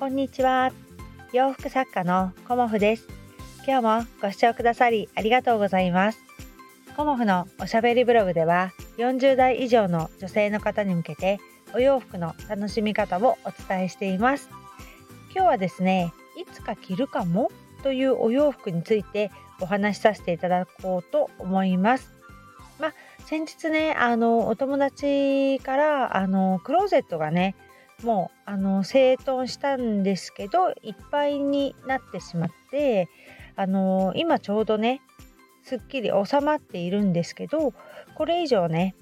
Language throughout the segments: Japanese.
こんにちは。洋服作家のコモフです。今日もご視聴くださりありがとうございます。コモフのおしゃべりブログでは40代以上の女性の方に向けてお洋服の楽しみ方をお伝えしています。今日はですねいつか着るかも？というお洋服についてお話しさせていただこうと思います。まあ、先日ねあのお友達からあのクローゼットがねもうあの整頓したんですけどいっぱいになってしまってあの今ちょうどねすっきり収まっているんですけどこれ以上ね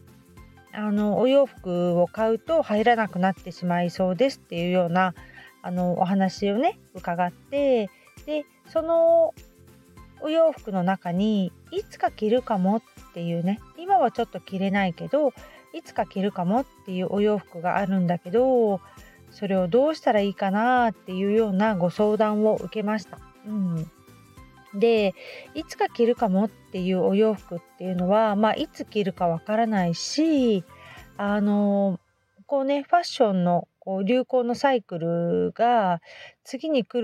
あのお洋服を買うと入らなくなってしまいそうですっていうようなあのお話をね伺ってでそのお洋服の中にいつか着るかもっていうね今はちょっと着れないけどいつか着るかもっていうお洋服があるんだけどそれをどうしたらいいかなっていうようなご相談を受けました。うん、でいつか着るかもっていうお洋服っていうのは、まあ、いつ着るかわからないしあのこうねファッションのこう流行のサイクルが次に来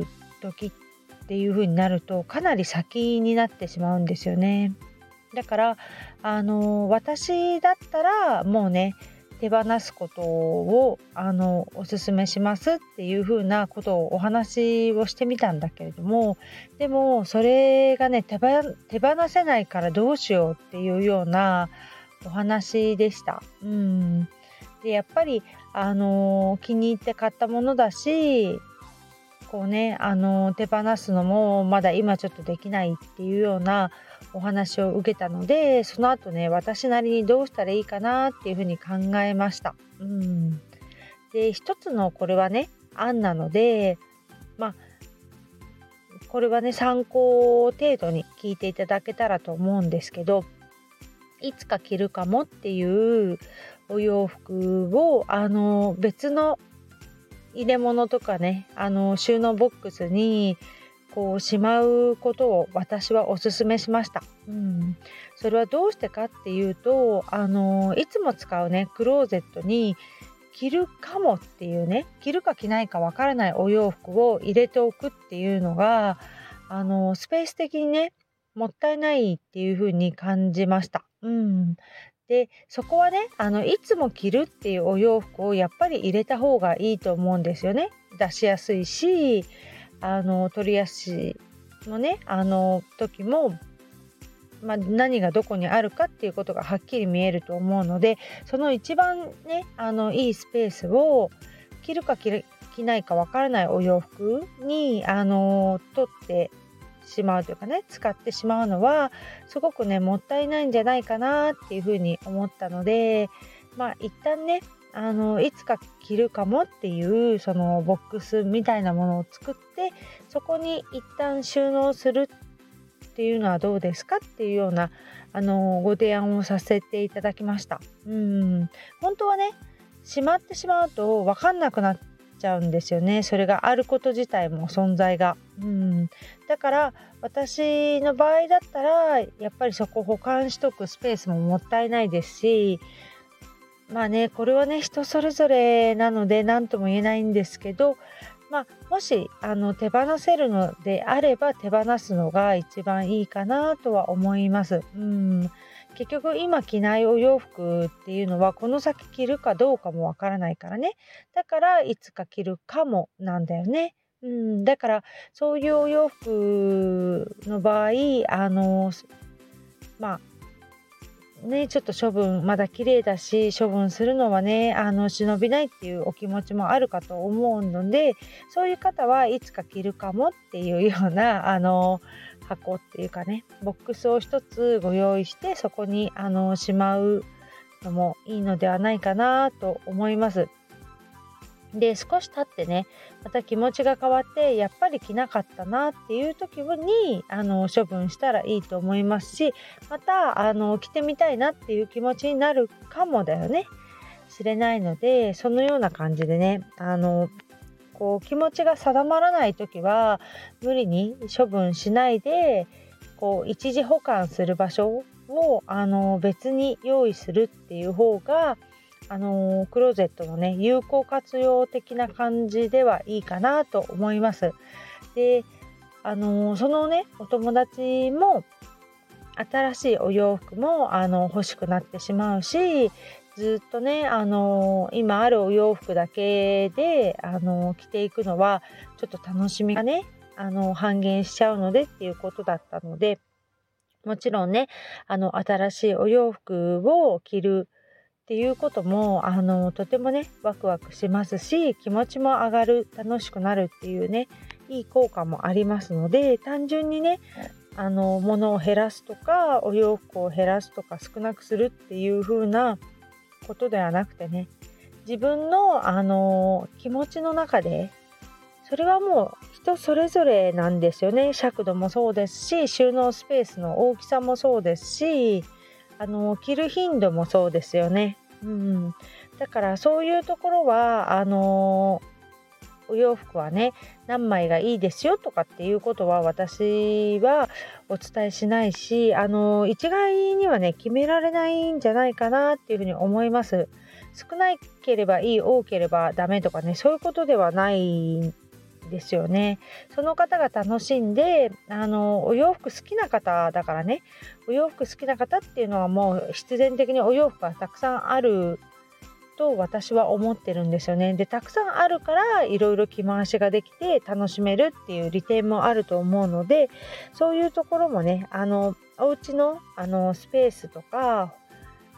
る時っていう風になるとかなり先になってしまうんですよね。だからあの私だったらもうね手放すことをあのおすすめしますっていうふうなことをお話をしてみたんだけれどもでもそれがね手放せないからどうしようっていうようなお話でした。うんでやっぱりあの気に入って買ったものだしこうねあの手放すのもまだ今ちょっとできないっていうようなお話を受けたのでその後ね私なりにどうしたらいいかなっていうふうに考えました。うん、で一つのこれはね案なのでまあこれはね参考程度に聞いていただけたらと思うんですけどいつか着るかもっていうお洋服をあの別の入れ物とかねあの収納ボックスにこうしまうことを私はおすめしました。うん、それはどうしてかっていうとあのいつも使うねクローゼットに着るかもっていうね着るか着ないかわからないお洋服を入れておくっていうのがあのスペース的にねもったいないっていう風に感じました。うん、でそこはねあのいつも着るっていうお洋服をやっぱり入れた方がいいと思うんですよね。出しやすいしあの取り足のねあの時も、まあ、何がどこにあるかっていうことがはっきり見えると思うのでその一番ねあのいいスペースを着るか着着ないかわからないお洋服にあの取ってしまうというかね使ってしまうのはすごくねもったいないんじゃないかなっていうふうに思ったのでまあ一旦ねあのいつか着るかもっていうそのボックスみたいなものを作ってそこに一旦収納するっていうのはどうですかっていうようなあのご提案をさせていただきました。うん本当はねしまってしまうと分かんなくなっちゃうんですよねそれがあること自体も存在が。うんだから私の場合だったらやっぱりそこ保管しとくスペースももったいないですしまあねこれはね人それぞれなので何とも言えないんですけど、まあ、もしあの手放せるのであれば手放すのが一番いいかなとは思います。うん結局今着ないお洋服っていうのはこの先着るかどうかもわからないからねだからいつか着るかもなんだよね。うん、だからそういうお洋服の場合あのまあね、ちょっと処分まだ綺麗だし処分するのはねあの忍びないっていうお気持ちもあるかと思うのでそういう方はいつか着るかもっていうようなあの箱っていうかねボックスを一つご用意してそこにあのしまうのもいいのではないかなと思います。で少し経ってねまた気持ちが変わってやっぱり着なかったなっていう時にあの処分したらいいと思いますしまたあの着てみたいなっていう気持ちになるかもだよねしれないのでそのような感じでねあのこう気持ちが定まらない時は無理に処分しないでこう一時保管する場所をあの別に用意するっていう方があのクローゼットのね有効活用的な感じではいいかなと思います。であのそのねお友達も新しいお洋服もあの欲しくなってしまうしずっとねあの今あるお洋服だけであの着ていくのはちょっと楽しみがねあの半減しちゃうのでっていうことだったのでもちろんねあの新しいお洋服を着るっていうこともあのとてもねワクワクしますし気持ちも上がる楽しくなるっていうねいい効果もありますので単純にねあの物を減らすとかお洋服を減らすとか少なくするっていう風なことではなくてね自分のあの気持ちの中でそれはもう人それぞれなんですよね尺度もそうですし収納スペースの大きさもそうですしあの着る頻度もそうですよね。うん、だからそういうところはあのお洋服はね何枚がいいですよとかっていうことは私はお伝えしないしあの一概にはね決められないんじゃないかなっていうふうに思います。少なければいい多ければダメとかねそういうことではないですよね。その方が楽しんであのお洋服好きな方だからねお洋服好きな方っていうのはもう必然的にお洋服がたくさんあると私は思ってるんですよね。でたくさんあるからいろいろ着回しができて楽しめるっていう利点もあると思うのでそういうところもねあのお家のあのスペースとか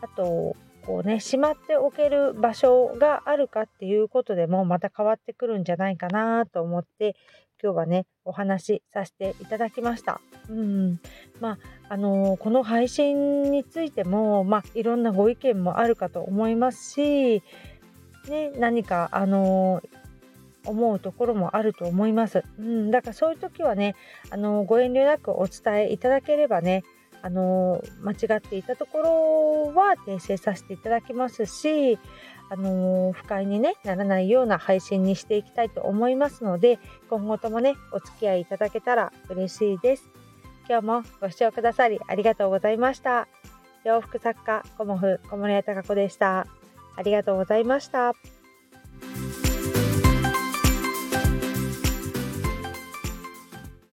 あとこうねしまっておける場所があるかっていうことでもまた変わってくるんじゃないかなと思って今日はねお話しさせていただきました。うんまああのー、この配信についても、まあ、いろんなご意見もあるかと思いますし、ね、何か、あのー思うところもあると思います。うん、だからそういう時はね、あのご遠慮なくお伝えいただければね、あの間違っていたところは訂正させていただきますし、あの不快に、ね、ならないような配信にしていきたいと思いますので今後ともねお付き合いいただけたら嬉しいです。今日もご視聴くださりありがとうございました。洋服作家コモフ小森屋隆子でした。ありがとうございました。